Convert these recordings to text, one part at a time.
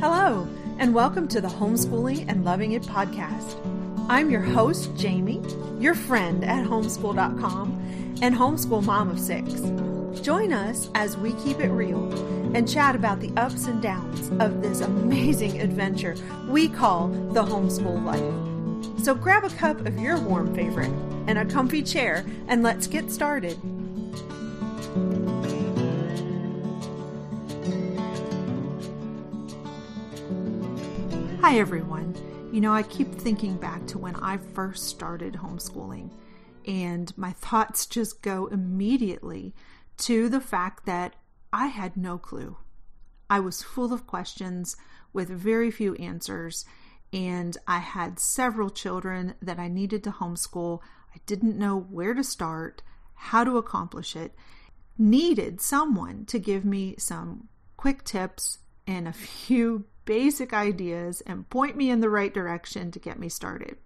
Hello, and welcome to the Homeschooling and Loving It podcast. I'm your host, Jamie, your friend at homeschool.com and homeschool mom of six. Join us as we keep it real and chat about the ups and downs of this amazing adventure we call the homeschool life. So grab a cup of your warm favorite and a comfy chair, and let's get started. Hi, everyone. You know, I keep thinking back to when I first started homeschooling, and my thoughts just go immediately to the fact that I had no clue. I was full of questions with very few answers, and I had several children that I needed to homeschool. I didn't know where to start, how to accomplish it, needed someone to give me some quick tips and a few basic ideas and point me in the right direction to get me started.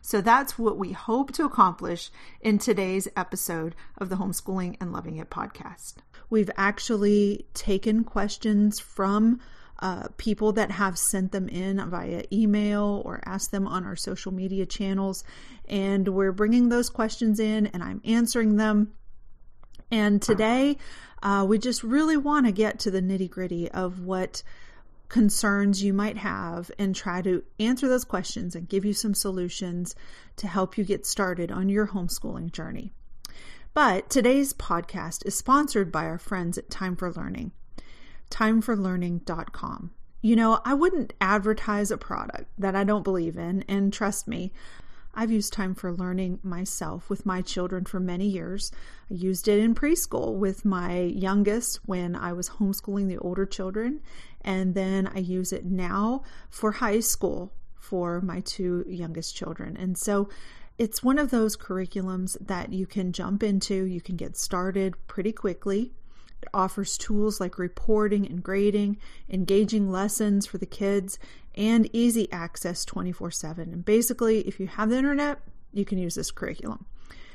So that's what we hope to accomplish in today's episode of the Homeschooling and Loving It podcast. We've actually taken questions from uh, people that have sent them in via email or asked them on our social media channels. And we're bringing those questions in and I'm answering them. And today, uh, we just really want to get to the nitty gritty of what concerns you might have and try to answer those questions and give you some solutions to help you get started on your homeschooling journey. But today's podcast is sponsored by our friends at Time for Learning, timeforlearning.com. You know, I wouldn't advertise a product that I don't believe in, and trust me, I've used time for learning myself with my children for many years. I used it in preschool with my youngest when I was homeschooling the older children, and then I use it now for high school for my two youngest children. And so it's one of those curriculums that you can jump into, you can get started pretty quickly. It offers tools like reporting and grading, engaging lessons for the kids, and easy access 24 7. And basically, if you have the internet, you can use this curriculum.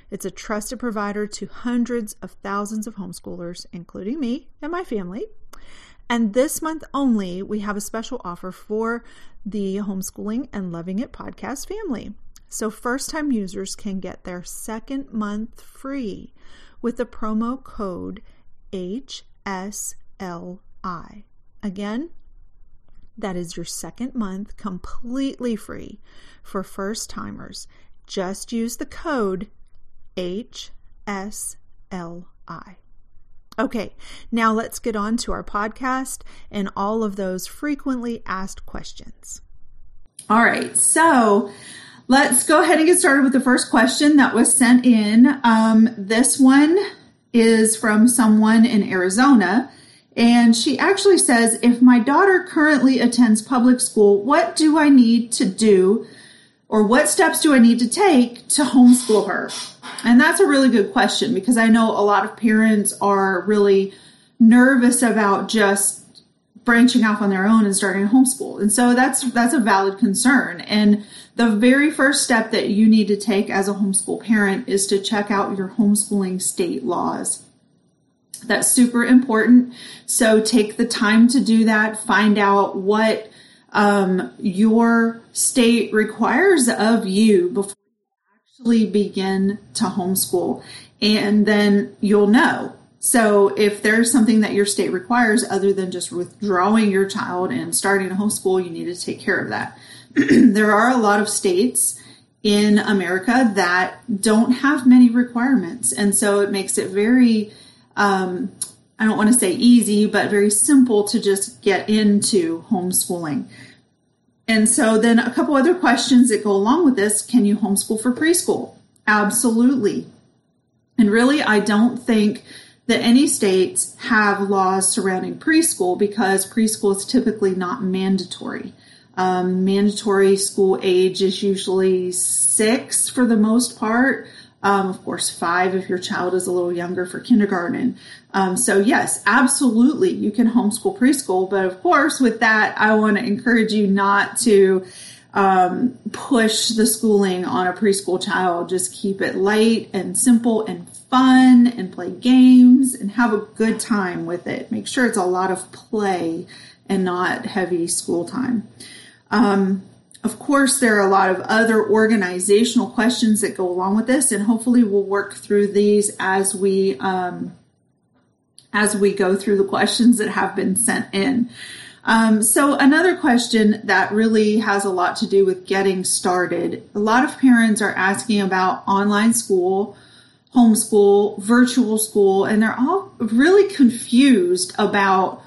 It's a trusted provider to hundreds of thousands of homeschoolers, including me and my family. And this month only, we have a special offer for the Homeschooling and Loving It podcast family. So, first time users can get their second month free with the promo code HSLI. Again, that is your second month completely free for first timers. Just use the code HSLI. Okay, now let's get on to our podcast and all of those frequently asked questions. All right, so let's go ahead and get started with the first question that was sent in. Um, this one is from someone in Arizona, and she actually says If my daughter currently attends public school, what do I need to do or what steps do I need to take to homeschool her? And that's a really good question because I know a lot of parents are really nervous about just branching off on their own and starting a homeschool. And so that's that's a valid concern. And the very first step that you need to take as a homeschool parent is to check out your homeschooling state laws. That's super important. So take the time to do that. Find out what um, your state requires of you before you actually begin to homeschool. And then you'll know. So if there's something that your state requires other than just withdrawing your child and starting a homeschool, you need to take care of that. there are a lot of states in America that don't have many requirements. And so it makes it very, um, I don't want to say easy, but very simple to just get into homeschooling. And so then a couple other questions that go along with this. Can you homeschool for preschool? Absolutely. And really, I don't think that any states have laws surrounding preschool because preschool is typically not mandatory. Um, mandatory school age is usually six for the most part. Um, of course, five if your child is a little younger for kindergarten. Um, so, yes, absolutely, you can homeschool preschool. But of course, with that, I want to encourage you not to um, push the schooling on a preschool child. Just keep it light and simple and fun and play games and have a good time with it. Make sure it's a lot of play and not heavy school time. Um, of course, there are a lot of other organizational questions that go along with this, and hopefully, we'll work through these as we um, as we go through the questions that have been sent in. Um, so, another question that really has a lot to do with getting started. A lot of parents are asking about online school, homeschool, virtual school, and they're all really confused about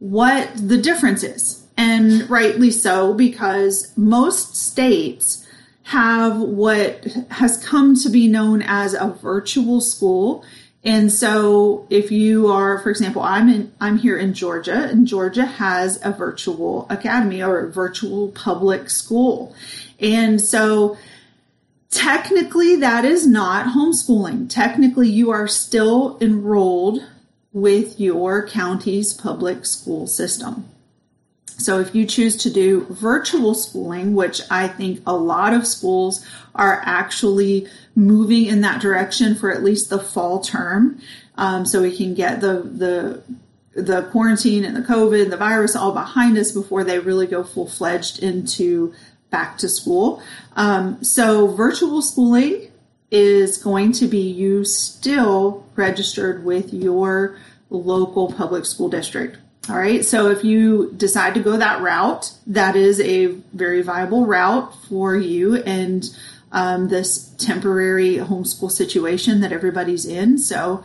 what the difference is and rightly so because most states have what has come to be known as a virtual school. And so if you are, for example, I'm in, I'm here in Georgia and Georgia has a virtual academy or a virtual public school. And so technically that is not homeschooling. Technically you are still enrolled with your county's public school system. So if you choose to do virtual schooling, which I think a lot of schools are actually moving in that direction for at least the fall term, um, so we can get the the the quarantine and the COVID and the virus all behind us before they really go full fledged into back to school. Um, so virtual schooling is going to be you still registered with your local public school district. All right. So if you decide to go that route, that is a very viable route for you and um, this temporary homeschool situation that everybody's in. So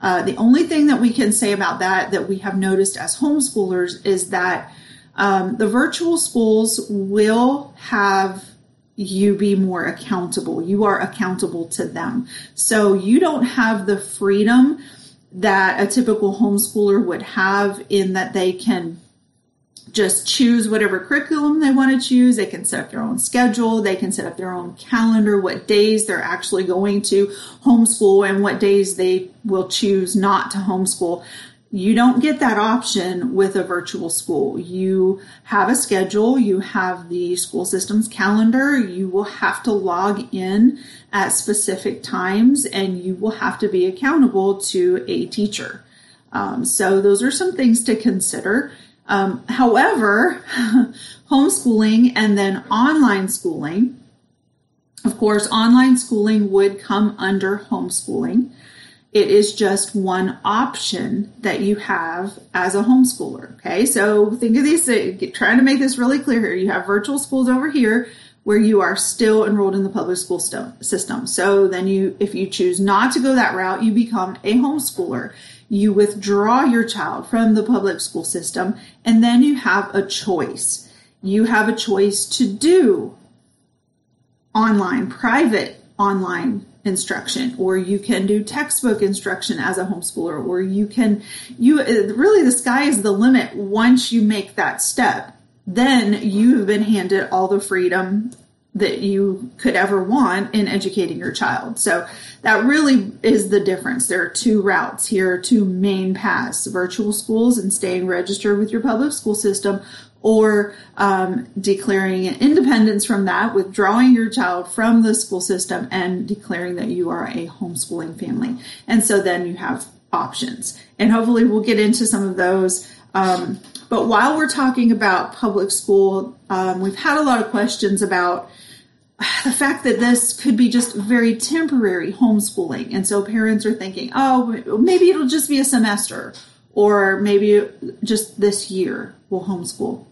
uh, the only thing that we can say about that that we have noticed as homeschoolers is that um, the virtual schools will have you be more accountable. You are accountable to them. So you don't have the freedom that a typical homeschooler would have in that they can just choose whatever curriculum they want to choose. They can set up their own schedule. They can set up their own calendar, what days they're actually going to homeschool and what days they will choose not to homeschool. You don't get that option with a virtual school. You have a schedule, you have the school system's calendar, you will have to log in at specific times, and you will have to be accountable to a teacher. Um, so, those are some things to consider. Um, however, homeschooling and then online schooling, of course, online schooling would come under homeschooling. It is just one option that you have as a homeschooler. Okay, so think of these, trying to make this really clear here. You have virtual schools over here where you are still enrolled in the public school st- system. So then you, if you choose not to go that route, you become a homeschooler. You withdraw your child from the public school system and then you have a choice. You have a choice to do online, private online instruction or you can do textbook instruction as a homeschooler or you can you uh, really the sky is the limit once you make that step then you've been handed all the freedom that you could ever want in educating your child. So that really is the difference. There are two routes here, two main paths virtual schools and staying registered with your public school system, or um, declaring independence from that, withdrawing your child from the school system and declaring that you are a homeschooling family. And so then you have options. And hopefully we'll get into some of those. Um, but while we're talking about public school, um, we've had a lot of questions about the fact that this could be just very temporary homeschooling. And so parents are thinking, oh, maybe it'll just be a semester or maybe just this year we'll homeschool.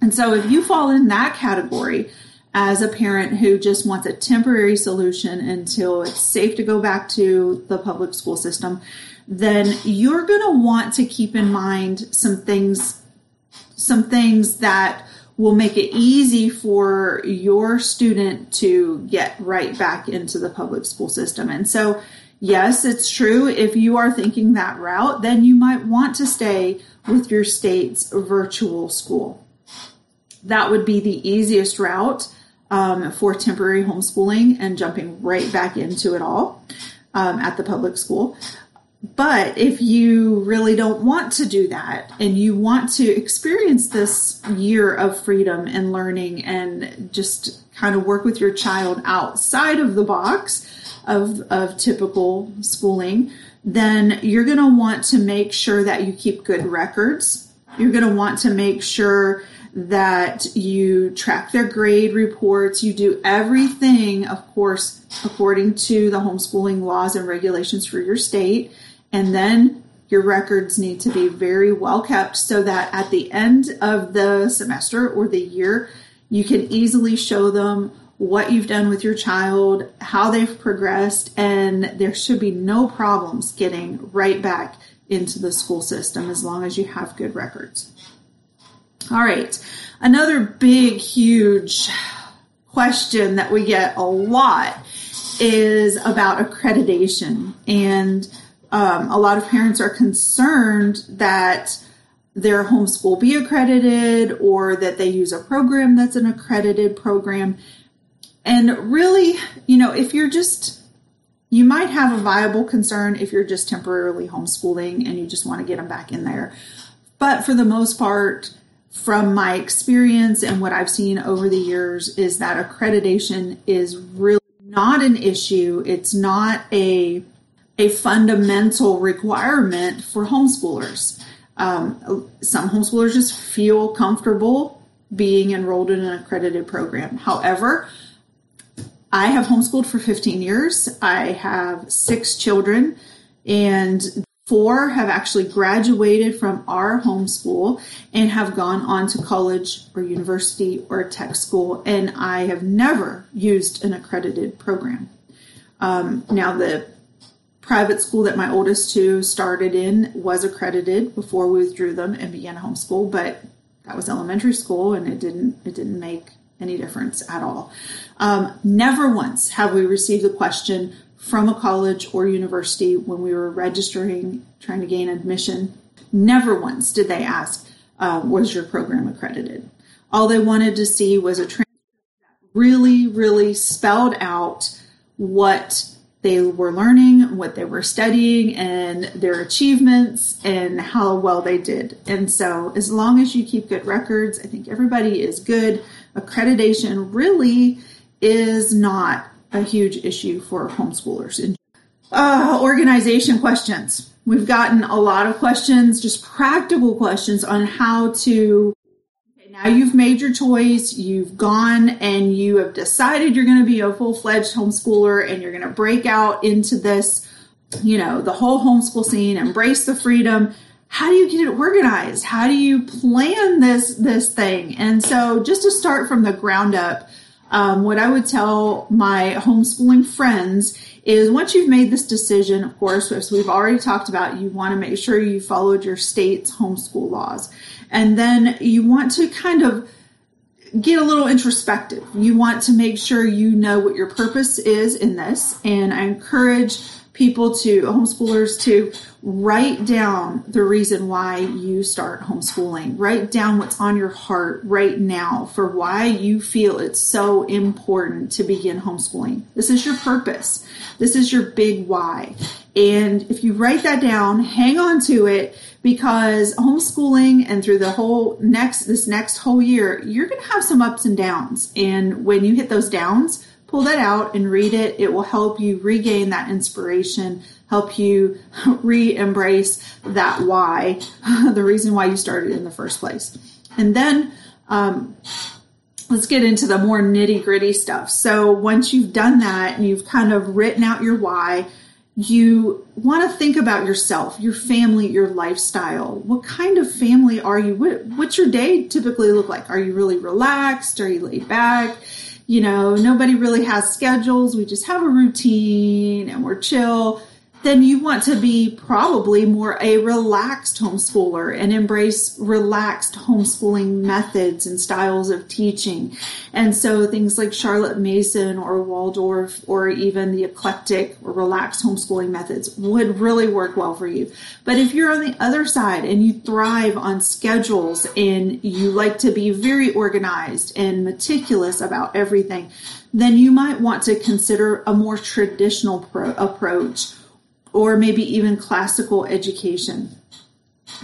And so if you fall in that category as a parent who just wants a temporary solution until it's safe to go back to the public school system, then you're going to want to keep in mind some things, some things that will make it easy for your student to get right back into the public school system. And so, yes, it's true. If you are thinking that route, then you might want to stay with your state's virtual school. That would be the easiest route um, for temporary homeschooling and jumping right back into it all um, at the public school. But if you really don't want to do that and you want to experience this year of freedom and learning and just kind of work with your child outside of the box of, of typical schooling, then you're going to want to make sure that you keep good records You're going to want to make sure that you track their grade reports. You do everything, of course, according to the homeschooling laws and regulations for your state. And then your records need to be very well kept so that at the end of the semester or the year, you can easily show them what you've done with your child, how they've progressed, and there should be no problems getting right back into the school system as long as you have good records. All right. Another big, huge question that we get a lot is about accreditation. And um, a lot of parents are concerned that their homeschool be accredited or that they use a program that's an accredited program. And really, you know, if you're just, you might have a viable concern if you're just temporarily homeschooling and you just want to get them back in there. But for the most part, from my experience and what I've seen over the years, is that accreditation is really not an issue. It's not a a fundamental requirement for homeschoolers. Um, some homeschoolers just feel comfortable being enrolled in an accredited program. However, I have homeschooled for 15 years. I have six children, and four have actually graduated from our homeschool and have gone on to college or university or tech school. And I have never used an accredited program. Um, now, the private school that my oldest two started in was accredited before we withdrew them and began homeschool, but that was elementary school and it didn't it didn't make any difference at all. Um, never once have we received a question from a college or university when we were registering, trying to gain admission. Never once did they ask, uh, was your program accredited? All they wanted to see was a transcript that really, really spelled out what they were learning, what they were studying, and their achievements and how well they did. And so, as long as you keep good records, I think everybody is good accreditation really is not a huge issue for homeschoolers. Uh, organization questions. We've gotten a lot of questions, just practical questions on how to. Now you've made your choice, you've gone and you have decided you're going to be a full fledged homeschooler and you're going to break out into this, you know, the whole homeschool scene, embrace the freedom how do you get it organized? How do you plan this this thing? And so, just to start from the ground up, um, what I would tell my homeschooling friends is once you've made this decision, of course, as we've already talked about, you want to make sure you followed your state's homeschool laws, and then you want to kind of get a little introspective. You want to make sure you know what your purpose is in this, and I encourage people to homeschoolers to write down the reason why you start homeschooling. Write down what's on your heart right now for why you feel it's so important to begin homeschooling. This is your purpose. This is your big why. And if you write that down, hang on to it because homeschooling and through the whole next this next whole year, you're going to have some ups and downs. And when you hit those downs, pull that out and read it. It will help you regain that inspiration, help you re embrace that why, the reason why you started in the first place. And then, um, let's get into the more nitty gritty stuff. So once you've done that and you've kind of written out your why, you want to think about yourself, your family, your lifestyle. What kind of family are you? What, what's your day typically look like? Are you really relaxed? Are you laid back? You know, nobody really has schedules. We just have a routine and we're chill then you want to be probably more a relaxed homeschooler and embrace relaxed homeschooling methods and styles of teaching. And so things like Charlotte Mason or Waldorf or even the eclectic or relaxed homeschooling methods would really work well for you. But if you're on the other side and you thrive on schedules and you like to be very organized and meticulous about everything, then you might want to consider a more traditional pro- approach or maybe even classical education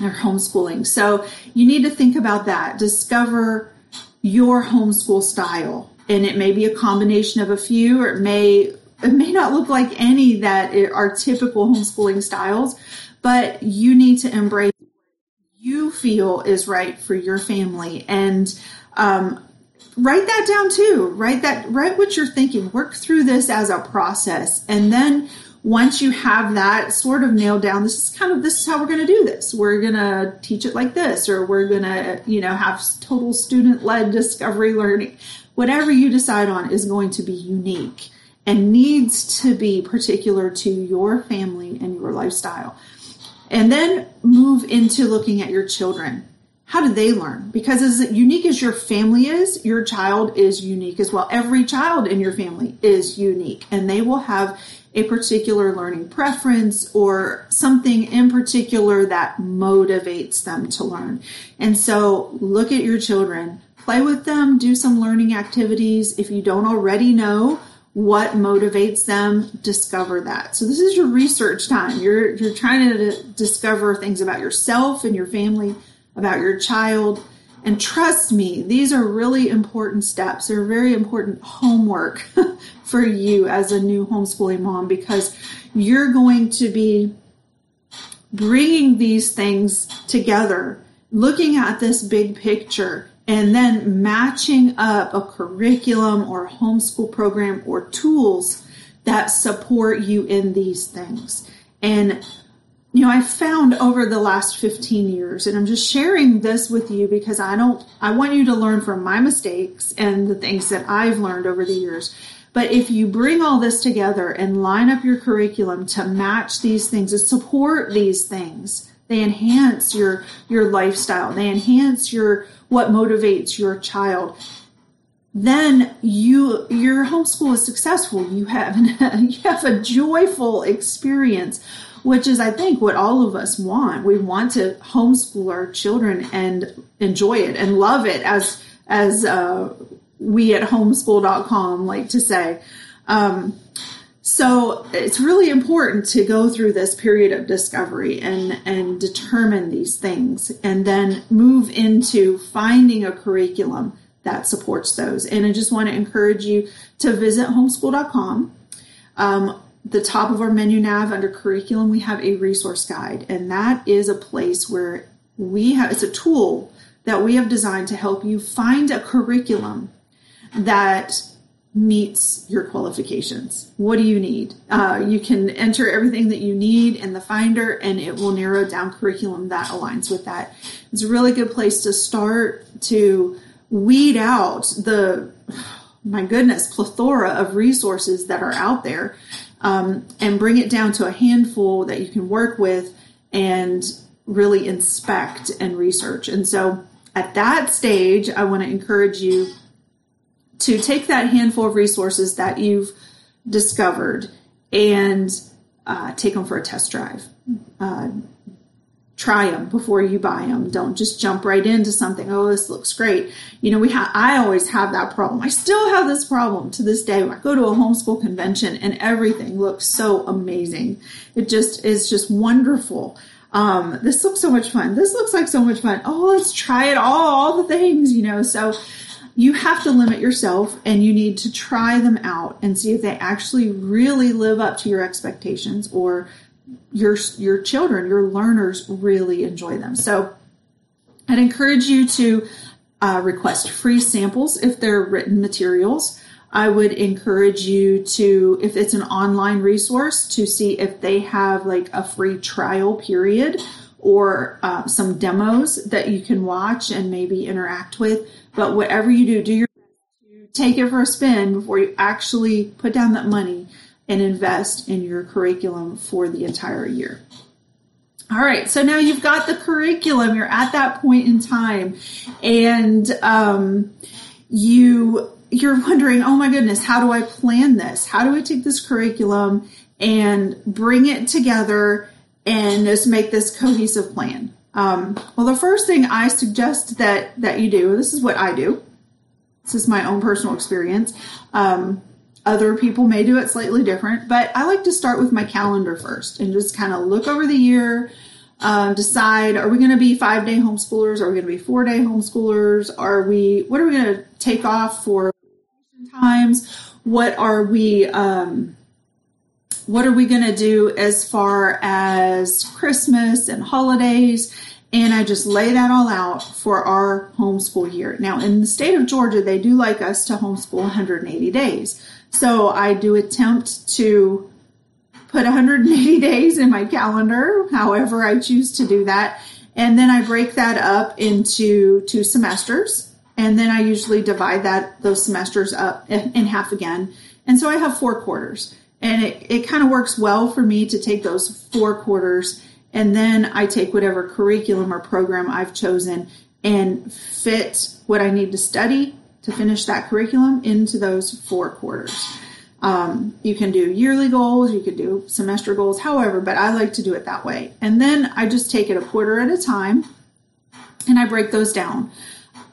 or homeschooling. So you need to think about that. Discover your homeschool style. And it may be a combination of a few, or it may it may not look like any that are typical homeschooling styles, but you need to embrace what you feel is right for your family. And um, write that down too. Write that, write what you're thinking. Work through this as a process. And then once you have that sort of nailed down, this is kind of, this is how we're going to do this. We're going to teach it like this, or we're going to, you know, have total student led discovery learning. Whatever you decide on is going to be unique and needs to be particular to your family and your lifestyle. And then move into looking at your children. How do they learn? Because as unique as your family is, your child is unique as well. Every child in your family is unique and they will have a particular learning preference or something in particular that motivates them to learn. And so look at your children, play with them, do some learning activities. If you don't already know, what motivates them discover that. So this is your research time. You're you're trying to discover things about yourself and your family about your child and trust me these are really important steps they're very important homework for you as a new homeschooling mom because you're going to be bringing these things together looking at this big picture and then matching up a curriculum or a homeschool program or tools that support you in these things. And you know, I found over the last 15 years, and I'm just sharing this with you because I don't, I want you to learn from my mistakes and the things that I've learned over the years. But if you bring all this together and line up your curriculum to match these things, to support these things, they enhance your, your lifestyle. They enhance your, what motivates your child then you your homeschool is successful you have you have a joyful experience which is i think what all of us want we want to homeschool our children and enjoy it and love it as as uh, we at homeschool.com like to say um, so it's really important to go through this period of discovery and, and determine these things and then move into finding a curriculum that supports those. And I just want to encourage you to visit homeschool.com. Um, the top of our menu nav under curriculum, we have a resource guide, and that is a place where we have it's a tool that we have designed to help you find a curriculum that meets your qualifications. What do you need? Uh, you can enter everything that you need in the Finder and it will narrow down curriculum that aligns with that. It's a really good place to start to weed out the, my goodness, plethora of resources that are out there um, and bring it down to a handful that you can work with and really inspect and research. And so at that stage, I want to encourage you to take that handful of resources that you've discovered and uh, take them for a test drive. Uh, try them before you buy them. Don't just jump right into something. Oh, this looks great. You know, we have, I always have that problem. I still have this problem to this day. I go to a homeschool convention and everything looks so amazing. It just is just wonderful. Um, this looks so much fun. This looks like so much fun. Oh, let's try it all, all the things, you know. So you have to limit yourself and you need to try them out and see if they actually really live up to your expectations or your your children, your learners really enjoy them. So I'd encourage you to uh, request free samples if they're written materials. I would encourage you to, if it's an online resource, to see if they have like a free trial period or uh, some demos that you can watch and maybe interact with. But whatever you do, do your take it for a spin before you actually put down that money and invest in your curriculum for the entire year. All right, so now you've got the curriculum. You're at that point in time, and um, you you're wondering, oh my goodness, how do I plan this? How do I take this curriculum and bring it together and just make this cohesive plan? Um, well, the first thing I suggest that that you do, this is what I do. This is my own personal experience. Um, other people may do it slightly different, but I like to start with my calendar first and just kind of look over the year, uh, decide are we going to be five day homeschoolers? Are we going to be four day homeschoolers? Are we, what are we going to take off for times? What are we, um, what are we going to do as far as Christmas and holidays? and I just lay that all out for our homeschool year. Now, in the state of Georgia, they do like us to homeschool 180 days. So I do attempt to put 180 days in my calendar, however I choose to do that. And then I break that up into two semesters. And then I usually divide that those semesters up in half again. And so I have four quarters. And it, it kind of works well for me to take those four quarters and then I take whatever curriculum or program I've chosen and fit what I need to study to finish that curriculum into those four quarters. Um, you can do yearly goals, you can do semester goals, however, but I like to do it that way. And then I just take it a quarter at a time and I break those down.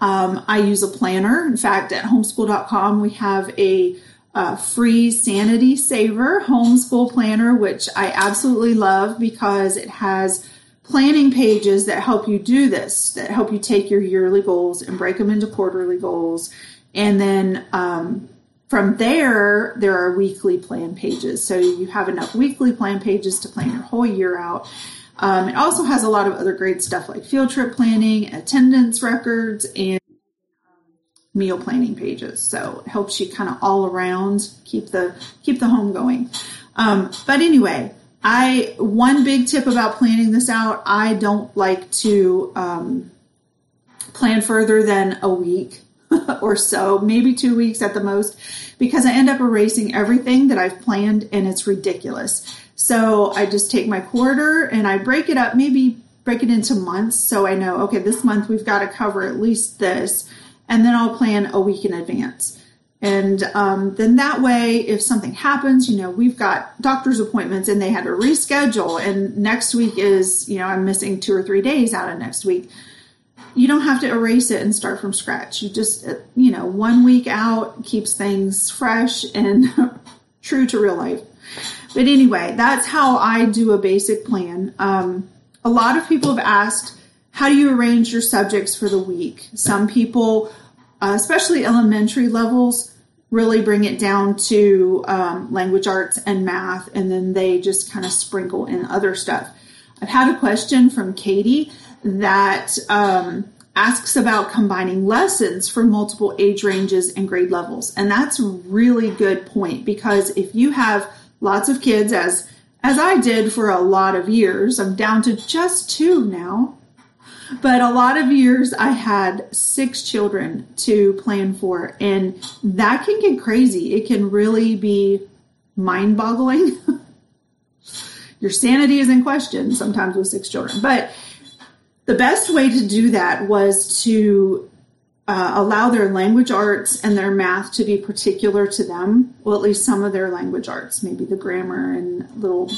Um, I use a planner. In fact, at homeschool.com, we have a uh, free Sanity Saver homeschool planner, which I absolutely love because it has planning pages that help you do this, that help you take your yearly goals and break them into quarterly goals. And then um, from there, there are weekly plan pages. So you have enough weekly plan pages to plan your whole year out. Um, it also has a lot of other great stuff like field trip planning, attendance records, and meal planning pages. So it helps you kind of all around keep the keep the home going. Um, but anyway, I one big tip about planning this out. I don't like to um, plan further than a week or so, maybe two weeks at the most, because I end up erasing everything that I've planned and it's ridiculous. So I just take my quarter and I break it up, maybe break it into months. So I know, okay, this month we've got to cover at least this and then I'll plan a week in advance. And um, then that way, if something happens, you know, we've got doctor's appointments and they had to reschedule, and next week is, you know, I'm missing two or three days out of next week. You don't have to erase it and start from scratch. You just, uh, you know, one week out keeps things fresh and true to real life. But anyway, that's how I do a basic plan. Um, a lot of people have asked, how do you arrange your subjects for the week? Some people, uh, especially elementary levels, really bring it down to um, language arts and math, and then they just kind of sprinkle in other stuff. I've had a question from Katie that um, asks about combining lessons for multiple age ranges and grade levels, and that's a really good point because if you have lots of kids, as as I did for a lot of years, I'm down to just two now but a lot of years I had six children to plan for, and that can get crazy. It can really be mind boggling. Your sanity is in question sometimes with six children. But the best way to do that was to uh, allow their language arts and their math to be particular to them. Well, at least some of their language arts, maybe the grammar and little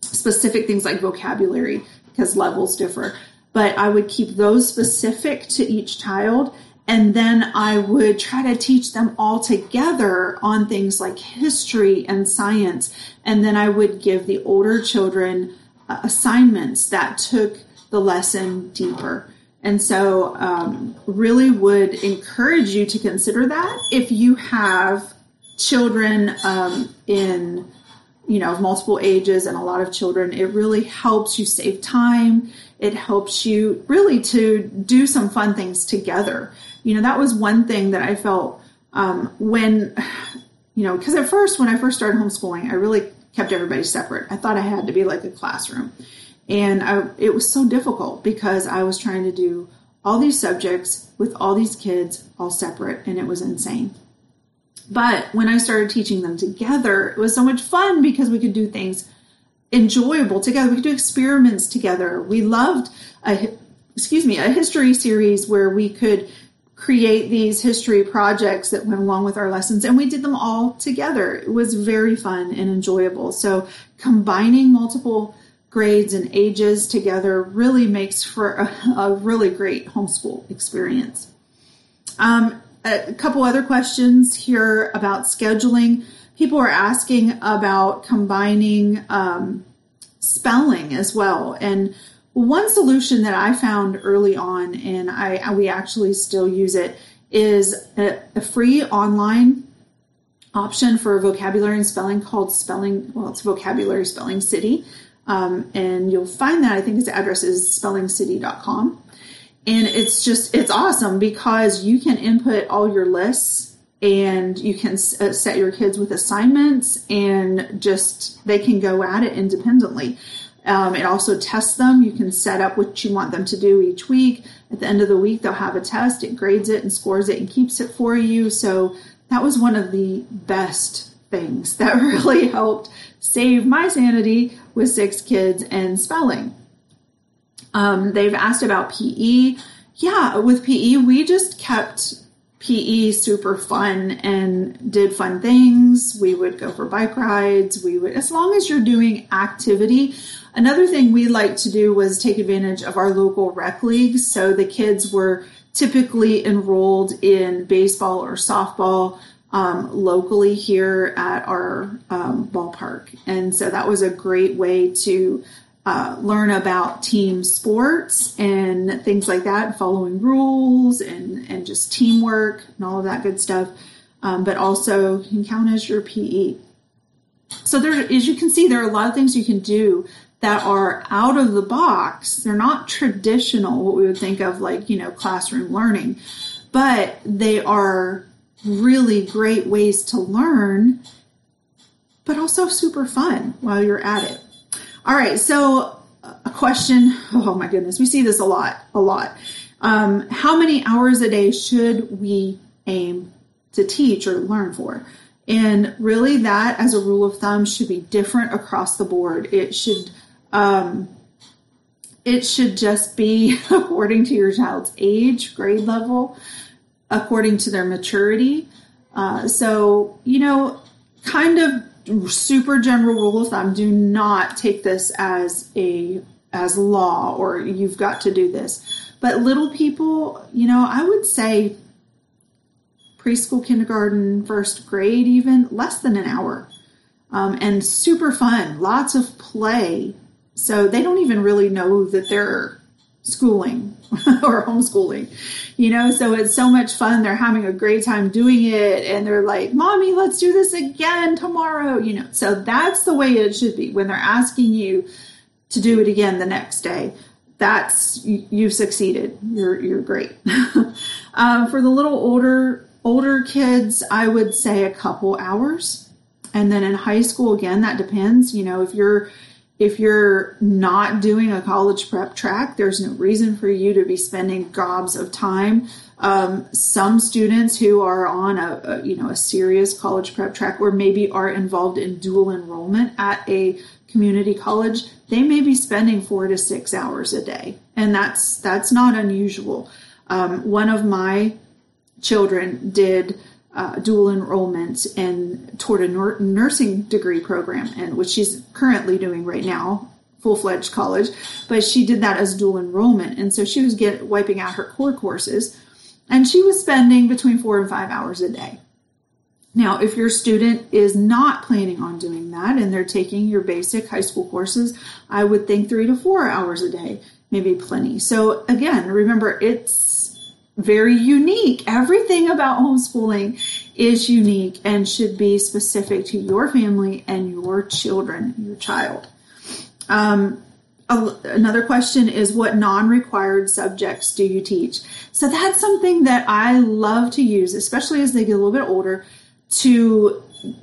specific things like vocabulary, because levels differ but I would keep those specific to each child. And then I would try to teach them all together on things like history and science. And then I would give the older children uh, assignments that took the lesson deeper. And so, um, really would encourage you to consider that if you have children um, in, you know, multiple ages and a lot of children. It really helps you save time it helps you really to do some fun things together. You know, that was one thing that I felt um, when, you know, because at first, when I first started homeschooling, I really kept everybody separate. I thought I had to be like a classroom. And I, it was so difficult because I was trying to do all these subjects with all these kids all separate, and it was insane. But when I started teaching them together, it was so much fun because we could do things enjoyable together. We could do experiments together. We loved a excuse me a history series where we could create these history projects that went along with our lessons and we did them all together. It was very fun and enjoyable. So combining multiple grades and ages together really makes for a, a really great homeschool experience. Um, a couple other questions here about scheduling people are asking about combining um, spelling as well. And one solution that I found early on, and I we actually still use it, is a, a free online option for vocabulary and spelling called Spelling. Well, it's Vocabulary Spelling City. Um, and you'll find that I think his address is spellingcity.com. And it's just, it's awesome because you can input all your lists and you can uh, set your kids with assignments and just they can go at it independently. Um, it also tests them. You can set up what you want them to do each week. At the end of the week, they'll have a test. It grades it and scores it and keeps it for you. So that was one of the best things that really helped save my sanity with six kids and spelling. Um, they've asked about PE. Yeah, with PE, we just kept PE super fun and did fun things. We would go for bike rides. We would, as long as you're doing activity. Another thing we liked to do was take advantage of our local rec leagues. So the kids were typically enrolled in baseball or softball um, locally here at our um, ballpark. And so that was a great way to uh, learn about team sports and things like that, following rules and, and just teamwork and all of that good stuff. Um, but also can count as your PE. So there, as you can see, there are a lot of things you can do that are out of the box. They're not traditional, what we would think of like, you know, classroom learning, but they are really great ways to learn, but also super fun while you're at it. All right, so a question. Oh my goodness, we see this a lot, a lot. Um, how many hours a day should we aim to teach or learn for? And really, that as a rule of thumb should be different across the board. It should um, it should just be according to your child's age, grade level, according to their maturity. Uh, so, you know, kind of super general rule of thumb do not take this as a as law or you've got to do this. But little people you know i would say preschool kindergarten first grade even less than an hour. Um, and super fun lots of play. So they don't even really know that they're schooling or homeschooling, you know, so it's so much fun. They're having a great time doing it and they're like, Mommy, let's do this again tomorrow, you know. So that's the way it should be when they're asking you to do it again the next day. That's you've succeeded. You're you're great. um, for the little older older kids, I would say a couple hours, and then in high school again, that depends. You know, if you're if you're not doing a college prep track, there's no reason for you to be spending gobs of time. Um, some students who are on a, a, you know a serious college prep track or maybe are involved in dual enrollment at a community college, they may be spending four to six hours a day, and that's that's not unusual. Um, one of my children did uh, dual enrollment and toward a nursing degree program, and which she's currently doing right now, full fledged college. But she did that as dual enrollment, and so she was get wiping out her core courses, and she was spending between four and five hours a day. Now, if your student is not planning on doing that and they're taking your basic high school courses, I would think three to four hours a day, maybe plenty. So again, remember it's very unique. Everything about homeschooling is unique and should be specific to your family and your children, your child. Um, another question is what non-required subjects do you teach so that's something that i love to use especially as they get a little bit older to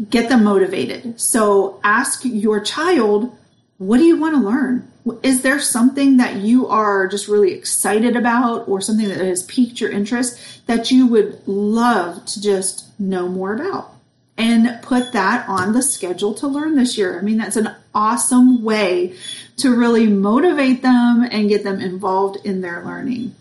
get them motivated so ask your child what do you want to learn is there something that you are just really excited about or something that has piqued your interest that you would love to just know more about? And put that on the schedule to learn this year. I mean, that's an awesome way to really motivate them and get them involved in their learning.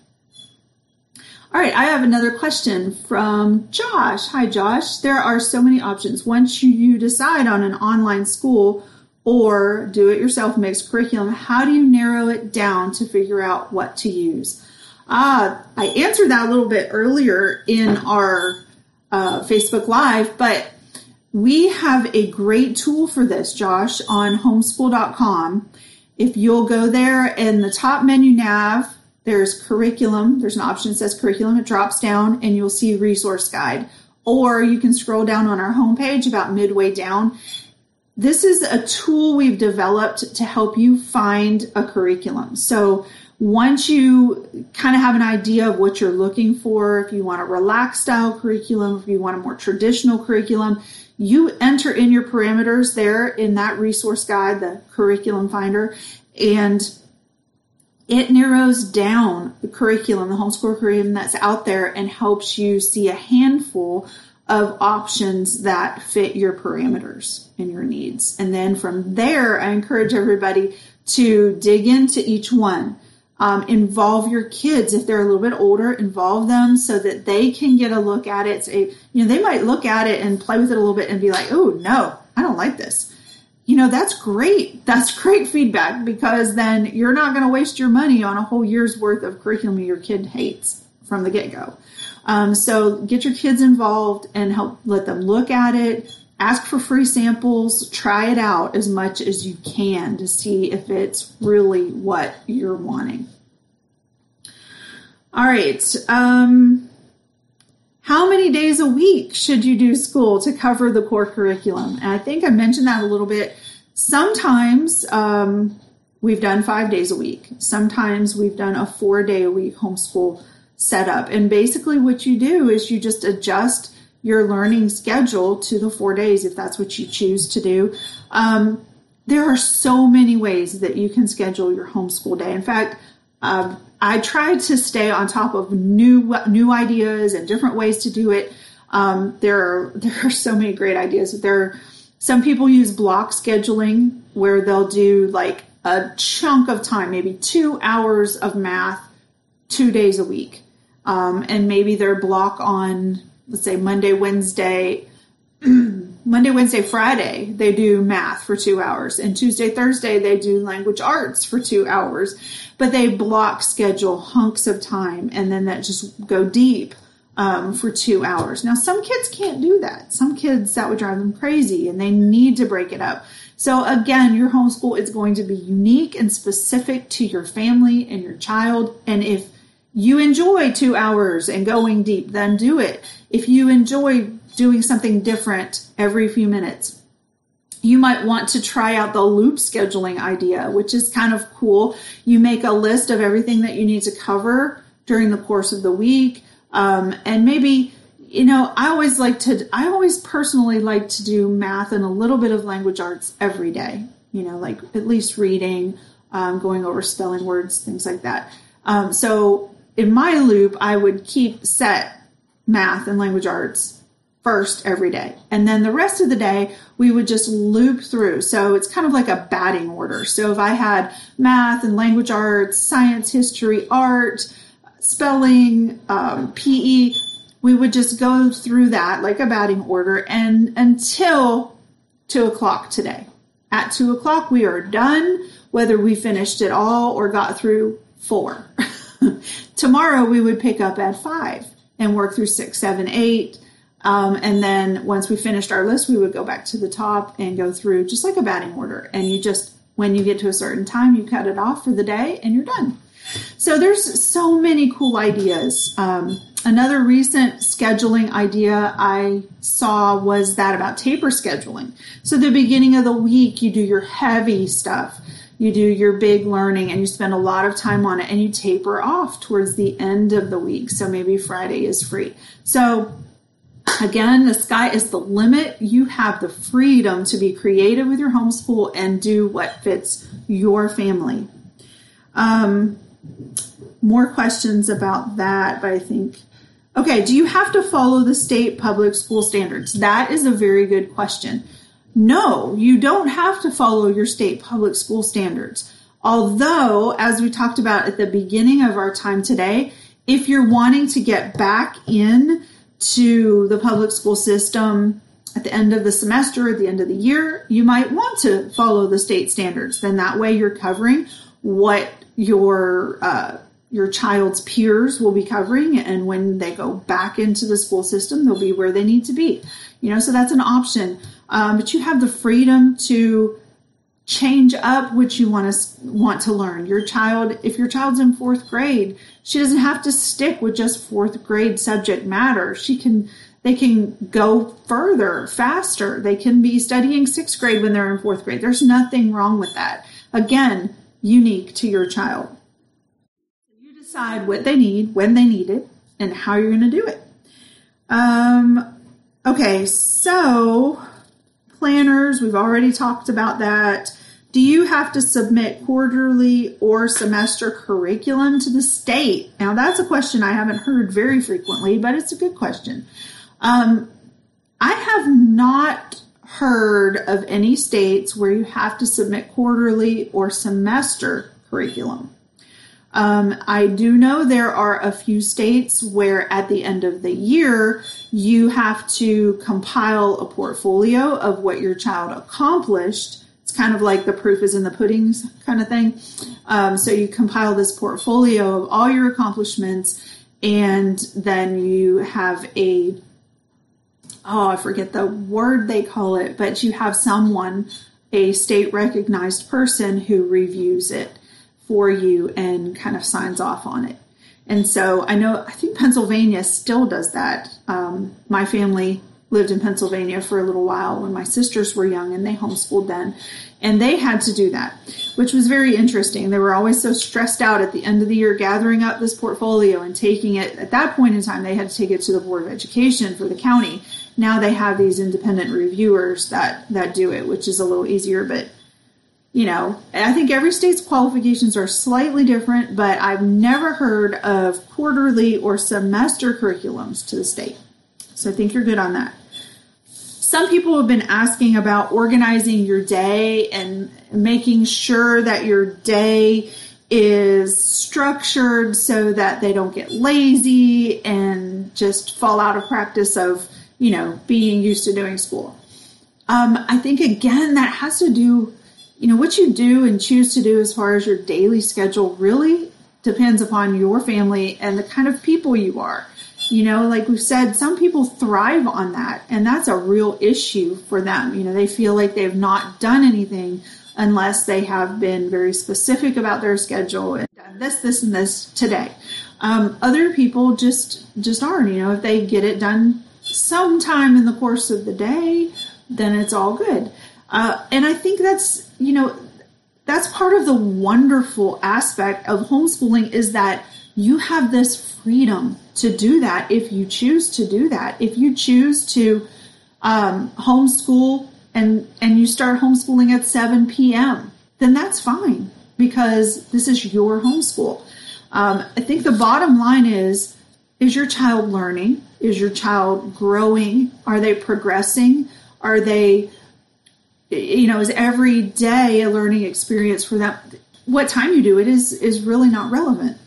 All right, I have another question from Josh. Hi, Josh. There are so many options. Once you, decide on an online school, or do it yourself mixed curriculum, how do you narrow it down to figure out what to use? Uh, I answered that a little bit earlier in our uh, Facebook Live, but we have a great tool for this, Josh, on homeschool.com. If you'll go there in the top menu nav, there's curriculum. There's an option that says curriculum. It drops down and you'll see resource guide. Or you can scroll down on our homepage about midway down this is a tool we've developed to help you find a curriculum. So once you kind of have an idea of what you're looking for, if you want a relaxed style curriculum, if you want a more traditional curriculum, you enter in your parameters there in that resource guide, the curriculum finder, and it narrows down the curriculum, the homeschool curriculum that's out there and helps you see a handful of options that fit your parameters and your needs. And then from there, I encourage everybody to dig into each one. Um, involve your kids if they're a little bit older involve them so that they can get a look at it you know they might look at it and play with it a little bit and be like oh no i don't like this you know that's great that's great feedback because then you're not going to waste your money on a whole year's worth of curriculum your kid hates from the get-go um, so get your kids involved and help let them look at it. Ask for free samples. Try it out as much as you can to see if it's really what you're wanting. All right. Um, how many days a week should you do school to cover the core curriculum? And I think I mentioned that a little bit. Sometimes um, we've done five days a week. Sometimes we've done a four day a week homeschool setup. And basically, what you do is you just adjust your learning schedule to the four days if that's what you choose to do. Um, there are so many ways that you can schedule your homeschool day. In fact, uh, I try to stay on top of new new ideas and different ways to do it. Um, there are there are so many great ideas. There are, some people use block scheduling where they'll do like a chunk of time, maybe two hours of math, two days a week um, and maybe their block on let's say Monday, Wednesday, Monday, Wednesday, Friday, they do math for two hours, and Tuesday, Thursday, they do language arts for two hours. But they block schedule hunks of time, and then that just go deep um, for two hours. Now, some kids can't do that. Some kids that would drive them crazy, and they need to break it up. So again, your homeschool is going to be unique and specific to your family and your child. And if you enjoy two hours and going deep, then do it. If you enjoy doing something different every few minutes, you might want to try out the loop scheduling idea, which is kind of cool. You make a list of everything that you need to cover during the course of the week. Um, and maybe, you know, I always like to, I always personally like to do math and a little bit of language arts every day, you know, like at least reading, um, going over spelling words, things like that. Um, so in my loop, I would keep set math and language arts first every day. And then the rest of the day, we would just loop through. So it's kind of like a batting order. So if I had math and language arts, science, history, art, spelling, um, PE, we would just go through that like a batting order and until two o'clock today. At two o'clock, we are done, whether we finished it all or got through four. Tomorrow we would pick up at five and work through six, seven, eight. Um, and then once we finished our list, we would go back to the top and go through just like a batting order. And you just, when you get to a certain time, you cut it off for the day and you're done. So there's so many cool ideas. Um, another recent scheduling idea I saw was that about taper scheduling. So the beginning of the week, you do your heavy stuff you do your big learning and you spend a lot of time on it and you taper off towards the end of the week. So maybe Friday is free. So again, the sky is the limit. You have the freedom to be creative with your homeschool and do what fits your family. Um, more questions about that, but I think Okay, do you have to follow the state public school standards? That is a very good question. No, you don't have to follow your state public school standards. Although, as we talked about at the beginning of our time today, if you're wanting to get back in to the public school system at the end of the semester, at the end of the year, you might want to follow the state standards. Then that way you're covering what your uh, your child's peers will be covering, and when they go back into the school system, they'll be where they need to be. You know, so that's an option um, but you have the freedom to change up what you want to want to learn. Your child, if your child's in fourth grade, she doesn't have to stick with just fourth grade subject matter. She can They can go further, faster. They can be studying sixth grade when they're in fourth grade. There's nothing wrong with that. Again, unique to your child. You decide what they need, when they need it, and how you're going to do it. Um, okay, so planners, we've already talked about that. Do you have to submit quarterly or semester curriculum to the state? Now, that's a question I haven't heard very frequently, but it's a good question. Um, I have not heard of any states where you have to submit quarterly or semester curriculum. Um, I do know there are a few states where at the end of the year you have to compile a portfolio of what your child accomplished. It's kind of like the proof is in the puddings kind of thing. Um, so you compile this portfolio of all your accomplishments, and then you have a oh, I forget the word they call it, but you have someone, a state recognized person who reviews it for you and kind of signs off on it. And so I know, I think Pennsylvania still does that. Um, my family lived in Pennsylvania for a little while when my sisters were young and they homeschooled then. And they had to do that, which was very interesting. They were always so stressed out at the end of the year gathering up this portfolio and taking it. At that point in time, they had to take it to the Board of Education for the county. Now they have these independent reviewers that, that do it, which is a little easier, but you know, I think every state's qualifications are slightly different, but I've never heard of quarterly or semester curriculums to the state. So I think you're good on that. Some people have been asking about organizing your day and making sure that your day is structured so that they don't get lazy and just fall out of practice of, you know, being used to doing school. Um, I think again that has to do you know, what you do and choose to do as far as your daily schedule really depends upon your family and the kind of people you are. You know, like we've said, some people thrive on that, and that's a real issue for them. You know, they feel like they've not done anything unless they have been very specific about their schedule and done this, this, and this today. Um, other people just just aren't. You know, if they get it done sometime in the course of the day, then it's all good. Uh, and I think that's, you know, that's part of the wonderful aspect of homeschooling is that you have this freedom to do that if you choose to do that. If you choose to um, homeschool and and you start homeschooling at 7 p.m., then that's fine because this is your homeschool. Um, I think the bottom line is: is your child learning? Is your child growing? Are they progressing? Are they you know, is every day a learning experience for that. What time you do it is is really not relevant.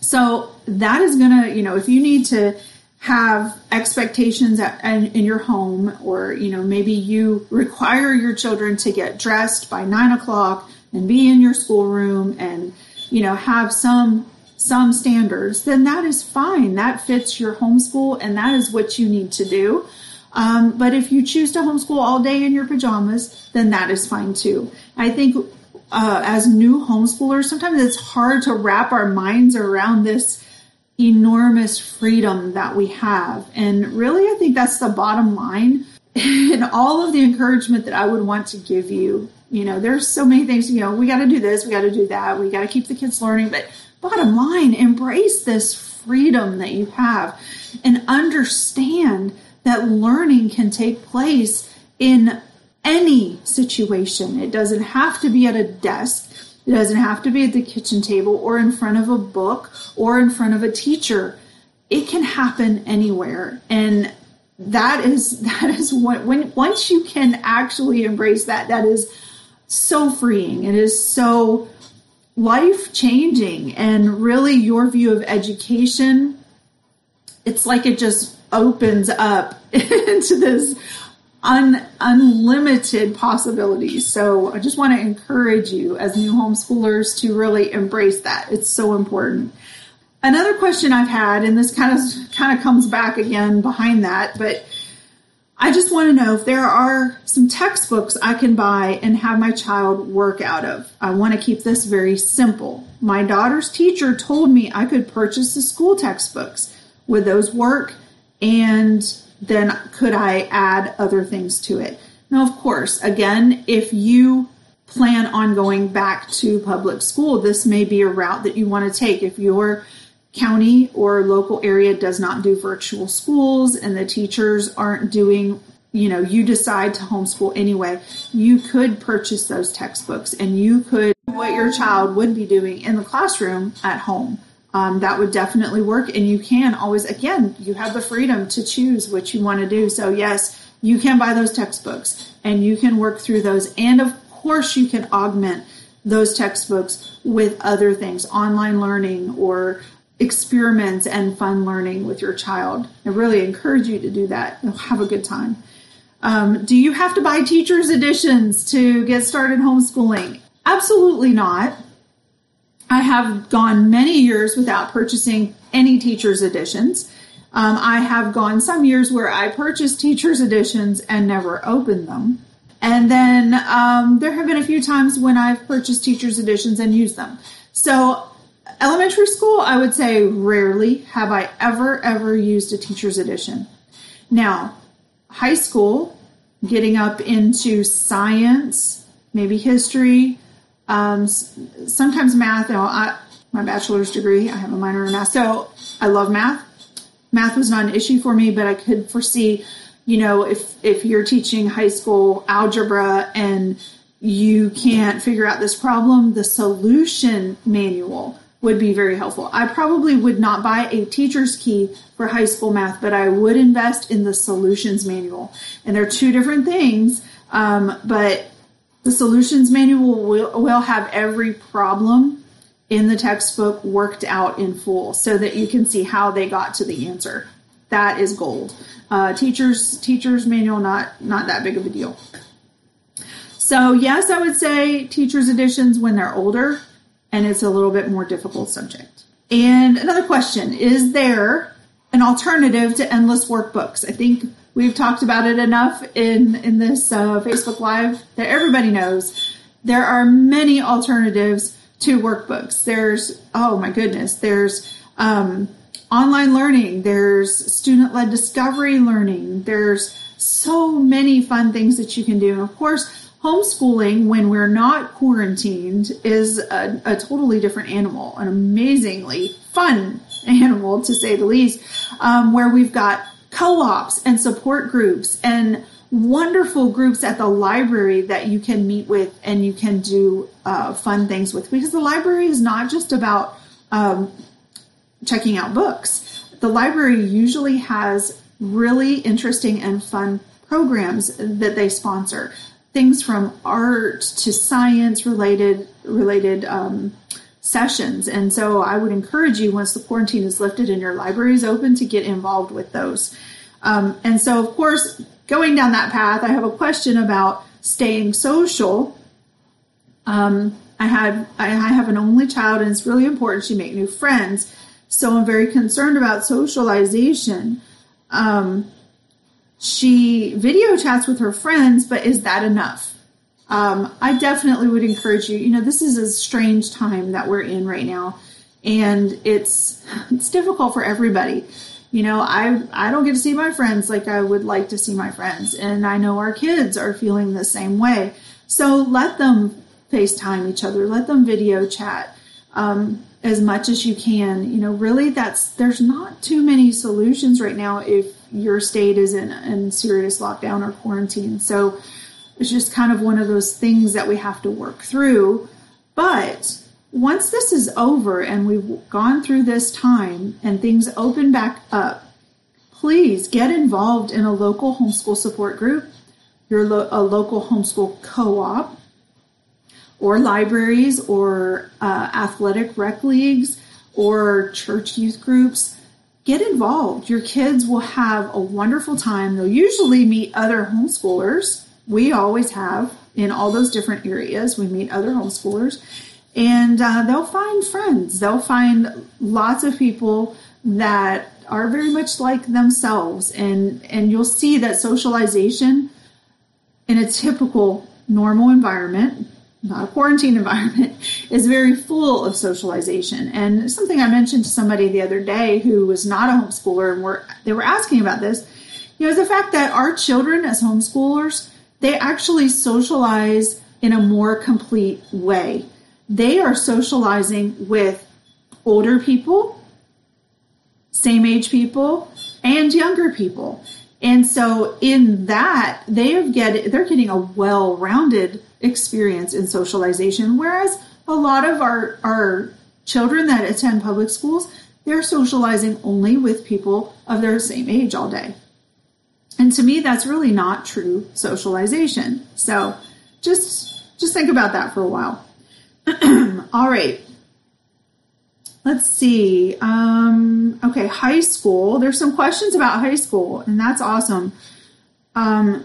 So that is gonna, you know, if you need to have expectations at, in your home, or you know, maybe you require your children to get dressed by nine o'clock and be in your schoolroom, and you know, have some some standards, then that is fine. That fits your homeschool, and that is what you need to do. Um, but if you choose to homeschool all day in your pajamas, then that is fine too. I think uh, as new homeschoolers, sometimes it's hard to wrap our minds around this enormous freedom that we have. And really, I think that's the bottom line. and all of the encouragement that I would want to give you, you know, there's so many things, you know, we got to do this, we got to do that, we got to keep the kids learning. But bottom line, embrace this freedom that you have and understand that learning can take place in any situation. It doesn't have to be at a desk. It doesn't have to be at the kitchen table or in front of a book or in front of a teacher. It can happen anywhere. And that is that is what when once you can actually embrace that, that is so freeing. It is so life changing and really your view of education it's like it just opens up into this un, unlimited possibilities. So I just want to encourage you as new homeschoolers to really embrace that. It's so important. Another question I've had, and this kind of kind of comes back again behind that, but I just want to know if there are some textbooks I can buy and have my child work out of. I want to keep this very simple. My daughter's teacher told me I could purchase the school textbooks. Would those work? And then could I add other things to it? Now, of course, again, if you plan on going back to public school, this may be a route that you want to take. If your county or local area does not do virtual schools and the teachers aren't doing you know you decide to homeschool anyway you could purchase those textbooks and you could what your child would be doing in the classroom at home um, that would definitely work and you can always again you have the freedom to choose what you want to do so yes you can buy those textbooks and you can work through those and of course you can augment those textbooks with other things online learning or experiments and fun learning with your child. I really encourage you to do that. Have a good time. Um, do you have to buy teacher's editions to get started homeschooling? Absolutely not. I have gone many years without purchasing any teacher's editions. Um, I have gone some years where I purchased teacher's editions and never opened them. And then um, there have been a few times when I've purchased teacher's editions and used them. So elementary school, I would say rarely have I ever, ever used a teacher's edition. Now, high school, getting up into science, maybe history, um, sometimes math. You know, I, my bachelor's degree, I have a minor in math, so I love math. Math was not an issue for me, but I could foresee, you know, if if you're teaching high school algebra and you can't figure out this problem, the solution manual would be very helpful. I probably would not buy a teacher's key for high school math, but I would invest in the solutions manual. And they're two different things, um, but the solutions manual will, will have every problem in the textbook worked out in full so that you can see how they got to the answer. That is gold. Uh, teachers teachers manual not not that big of a deal. So yes, I would say teachers editions when they're older and it's a little bit more difficult subject. And another question Is there an alternative to endless workbooks? I think we've talked about it enough in, in this uh, Facebook Live that everybody knows there are many alternatives to workbooks. There's, oh my goodness, there's um, online learning, there's student led discovery learning, there's so many fun things that you can do. And of course, homeschooling when we're not quarantined is a, a, totally different animal, an amazingly fun animal to say the least, um, where we've got co-ops and support groups and wonderful groups at the library that you can meet with and you can do uh, fun things with because the library is not just about um, checking out books. The library usually has really interesting and fun programs that they sponsor things from art to science related related um, sessions. And so I would encourage you once the quarantine is lifted and your library is open to get involved with those. Um, and so, of course, going down that path, I have a question about staying social. Um, I had I have an only child, and it's really important she make new friends. So I'm very concerned about socialization. Um, she video chats with her friends, but is that enough? Um, I definitely would encourage you. You know, this is a strange time that we're in right now, and it's it's difficult for everybody. You know, I I don't get to see my friends like I would like to see my friends, and I know our kids are feeling the same way. So let them FaceTime each other, let them video chat um, as much as you can. You know, really, that's there's not too many solutions right now if your state is in, in serious lockdown or quarantine. So it's just kind of one of those things that we have to work through. But once this is over and we've gone through this time and things open back up, please get involved in a local homeschool support group, your lo- a local homeschool co-op, or libraries, or uh, athletic rec leagues, or church youth groups get involved. Your kids will have a wonderful time. They'll usually meet other homeschoolers. We always have in all those different areas. We meet other homeschoolers and uh, they'll find friends. They'll find lots of people that are very much like themselves. And, and you'll see that socialization in a typical normal environment not a quarantine environment, is very full of socialization. And something I mentioned to somebody the other day who was not a homeschooler and were they were asking about this, you know, the fact that our children as homeschoolers, they actually socialize in a more complete way. They are socializing with older people, same age people, and younger people. And so in that, they have get they're getting a well-rounded experience in socialization, whereas a lot of our, our children that attend public schools, they're socializing only with people of their same age all day. And to me, that's really not true socialization. So just, just think about that for a while. all right. Let's see. Um, okay, high school. There's some questions about high school, and that's awesome. Um,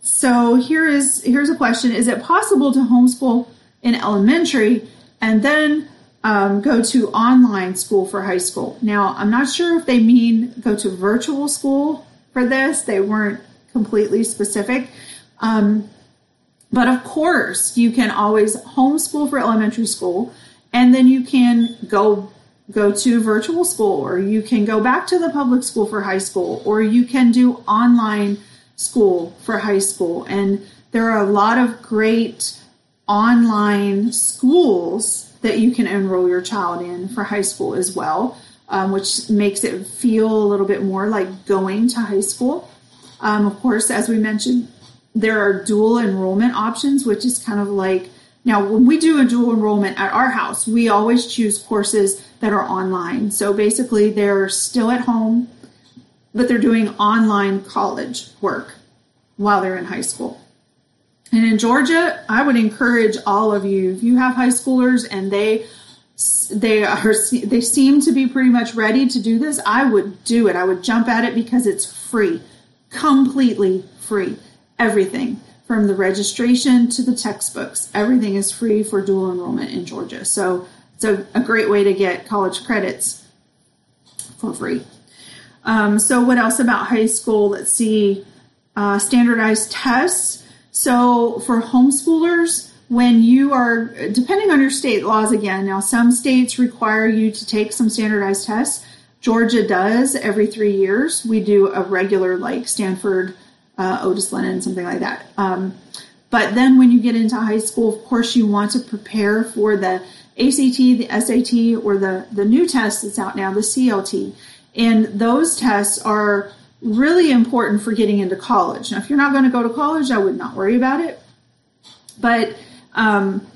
so here is here's a question: Is it possible to homeschool in elementary and then um, go to online school for high school? Now, I'm not sure if they mean go to virtual school for this. They weren't completely specific. Um, but of course, you can always homeschool for elementary school, and then you can go go to virtual school, or you can go back to the public school for high school, or you can do online school for high school. And there are a lot of great online schools that you can enroll your child in for high school as well, um, which makes it feel a little bit more like going to high school. Um, of course, as we mentioned, there are dual enrollment options, which is kind of like now when we do a dual enrollment at our house, we always choose courses that are online. So basically, they're still at home but they're doing online college work while they're in high school. And in Georgia, I would encourage all of you, if you have high schoolers and they they are they seem to be pretty much ready to do this, I would do it. I would jump at it because it's free. Completely free. Everything from the registration to the textbooks, everything is free for dual enrollment in Georgia. So it's a, a great way to get college credits for free. Um, so, what else about high school? Let's see, uh, standardized tests. So, for homeschoolers, when you are, depending on your state laws again, now some states require you to take some standardized tests. Georgia does every three years. We do a regular, like Stanford, uh, Otis Lennon, something like that. Um, but then when you get into high school, of course, you want to prepare for the ACT, the SAT, or the, the new test that's out now, the CLT. And those tests are really important for getting into college. Now, if you're not going to go to college, I would not worry about it. But, um,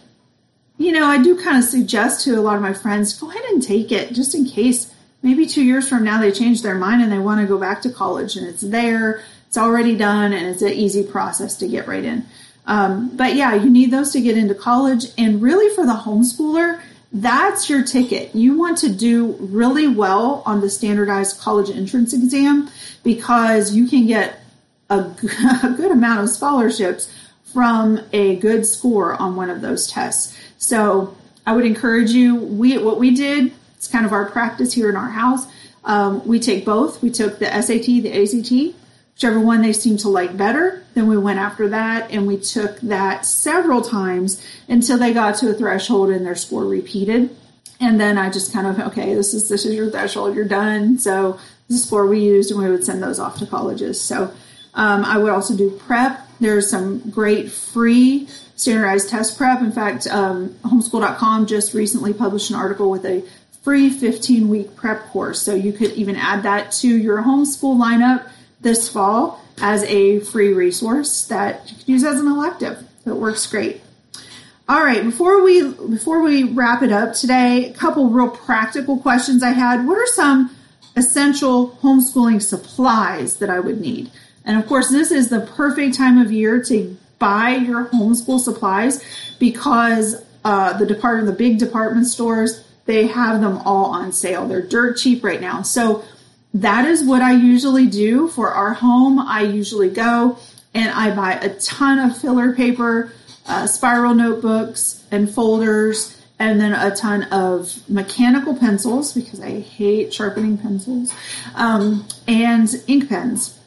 you know, I do kind of suggest to a lot of my friends go ahead and take it just in case maybe two years from now they change their mind and they want to go back to college and it's there, it's already done, and it's an easy process to get right in. Um, but yeah, you need those to get into college. And really, for the homeschooler, that's your ticket. You want to do really well on the standardized college entrance exam because you can get a, a good amount of scholarships from a good score on one of those tests. So I would encourage you. We what we did. It's kind of our practice here in our house. Um, we take both. We took the SAT, the ACT, whichever one they seemed to like better. Then we went after that and we took that several times until they got to a threshold and their score repeated. And then I just kind of, okay, this is this is your threshold, you're done. So this is score we used and we would send those off to colleges. So um, I would also do prep. There's some great free standardized test prep. In fact, um, homeschool.com just recently published an article with a free 15 week prep course. So you could even add that to your homeschool lineup this fall as a free resource that you can use as an elective. It works great. All right, before we before we wrap it up today, a couple real practical questions I had. What are some essential homeschooling supplies that I would need? And of course, this is the perfect time of year to buy your homeschool supplies because uh, the department, the big department stores, they have them all on sale. They're dirt cheap right now. So that is what I usually do for our home. I usually go and I buy a ton of filler paper, uh, spiral notebooks, and folders, and then a ton of mechanical pencils because I hate sharpening pencils, um, and ink pens.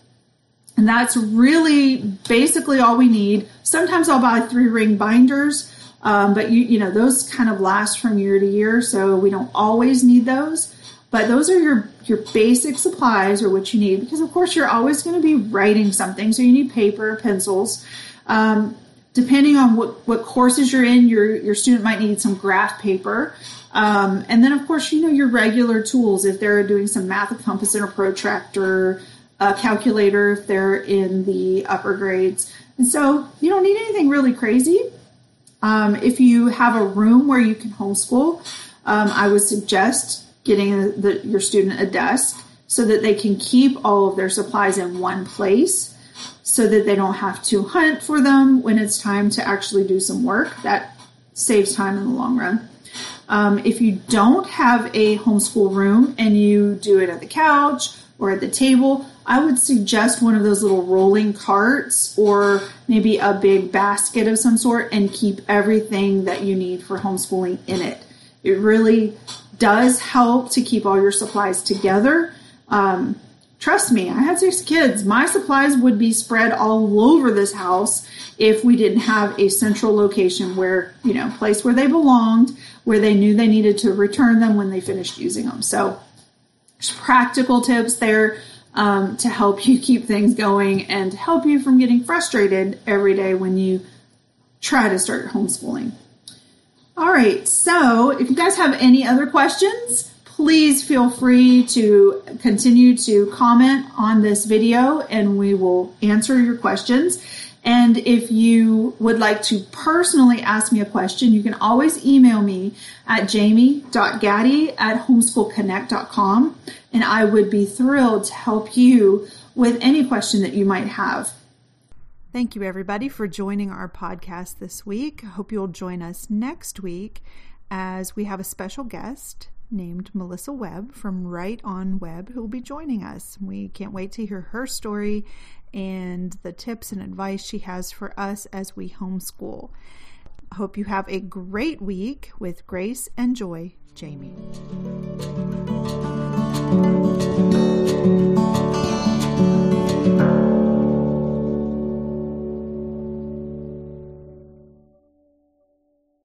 And that's really basically all we need. Sometimes I'll buy three ring binders Um, but you, you know, those kind of last from year to year, so we don't always need those. But those are your your basic supplies or what you need because of course you're always going to be writing something, so you need paper, pencils. Um, depending on what, what courses you're in, your your student might need some graph paper. Um, and then, of course, you know, your regular tools if they're doing some math, a compass and a protractor, a calculator if they're in the upper grades. And so you don't need anything really crazy. Um, if you have a room where you can homeschool, um, I would suggest getting the, your student a desk so that they can keep all of their supplies in one place so that they don't have to hunt for them when it's time to actually do some work. That saves time in the long run. Um, if you don't have a homeschool room and you do it at the couch or at the table, I would suggest one of those little rolling carts or maybe a big basket of some sort and keep everything that you need for homeschooling in it. It really does help to keep all your supplies together. Um, trust me, I had six kids. My supplies would be spread all over this house if we didn't have a central location where, you know, place where they belonged, where they knew they needed to return them when they finished using them. So, practical tips there um, to help you keep things going and help you from getting frustrated every day when you try to start homeschooling. All right, so if you guys have any other questions, please feel free to continue to comment on this video and we will answer your questions. And if you would like to personally ask me a question, you can always email me at jamie.gaddy at homeschoolconnect.com and I would be thrilled to help you with any question that you might have. Thank you, everybody, for joining our podcast this week. I hope you'll join us next week as we have a special guest named Melissa Webb from Right On Web who will be joining us. We can't wait to hear her story and the tips and advice she has for us as we homeschool. Hope you have a great week with grace and joy, Jamie.